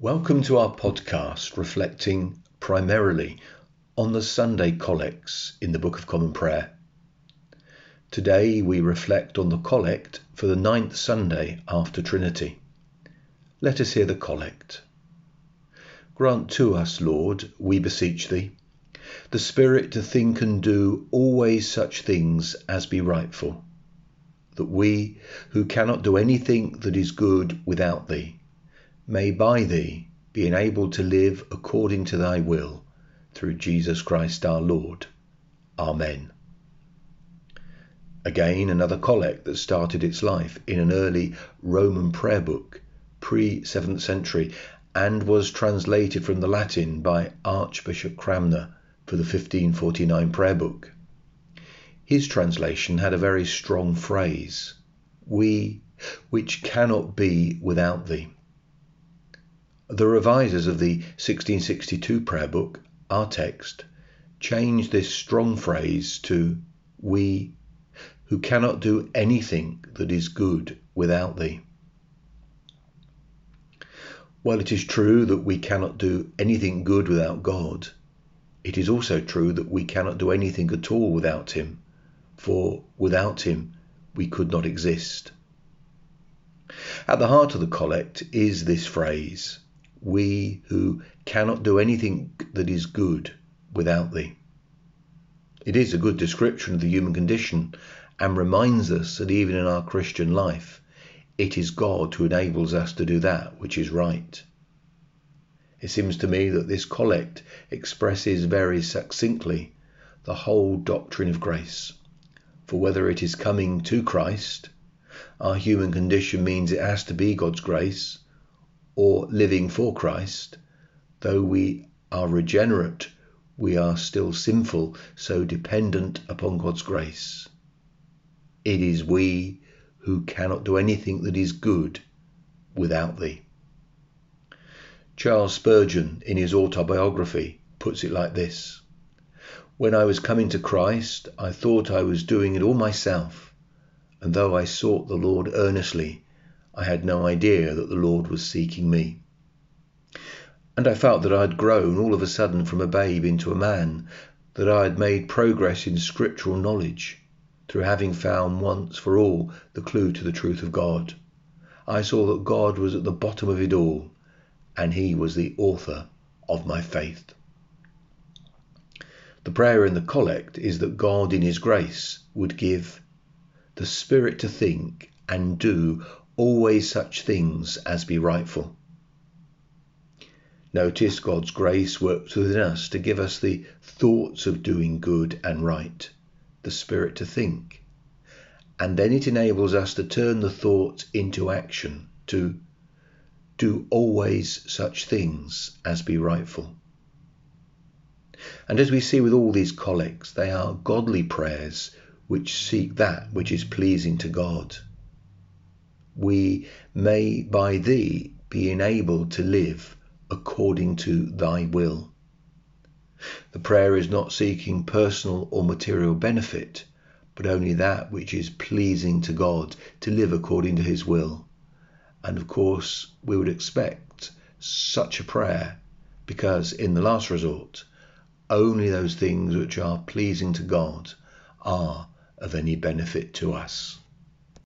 Welcome to our podcast reflecting primarily on the Sunday collects in the Book of Common Prayer. Today we reflect on the collect for the ninth Sunday after Trinity. Let us hear the collect. Grant to us, Lord, we beseech thee, the Spirit to think and do always such things as be rightful, that we, who cannot do anything that is good without thee, may by thee be enabled to live according to thy will, through Jesus Christ our Lord. Amen. Again, another collect that started its life in an early Roman prayer book, pre 7th century, and was translated from the Latin by Archbishop Cranmer for the 1549 prayer book. His translation had a very strong phrase, We which cannot be without thee. The revisers of the 1662 prayer book, our text, change this strong phrase to We who cannot do anything that is good without thee. While it is true that we cannot do anything good without God, it is also true that we cannot do anything at all without Him, for without Him we could not exist. At the heart of the collect is this phrase we who cannot do anything that is good without thee. It is a good description of the human condition and reminds us that even in our Christian life, it is God who enables us to do that which is right. It seems to me that this collect expresses very succinctly the whole doctrine of grace. For whether it is coming to Christ, our human condition means it has to be God's grace, or living for Christ, though we are regenerate, we are still sinful, so dependent upon God's grace. It is we who cannot do anything that is good without thee. Charles Spurgeon, in his autobiography, puts it like this When I was coming to Christ, I thought I was doing it all myself, and though I sought the Lord earnestly, I had no idea that the Lord was seeking me. And I felt that I had grown all of a sudden from a babe into a man, that I had made progress in scriptural knowledge through having found once for all the clue to the truth of God. I saw that God was at the bottom of it all, and He was the author of my faith. The prayer in the collect is that God, in His grace, would give the Spirit to think and do always such things as be rightful. Notice God's grace works within us to give us the thoughts of doing good and right, the spirit to think. And then it enables us to turn the thoughts into action, to do always such things as be rightful. And as we see with all these collects, they are godly prayers which seek that which is pleasing to God we may by thee be enabled to live according to thy will. The prayer is not seeking personal or material benefit, but only that which is pleasing to God to live according to his will. And of course, we would expect such a prayer because, in the last resort, only those things which are pleasing to God are of any benefit to us.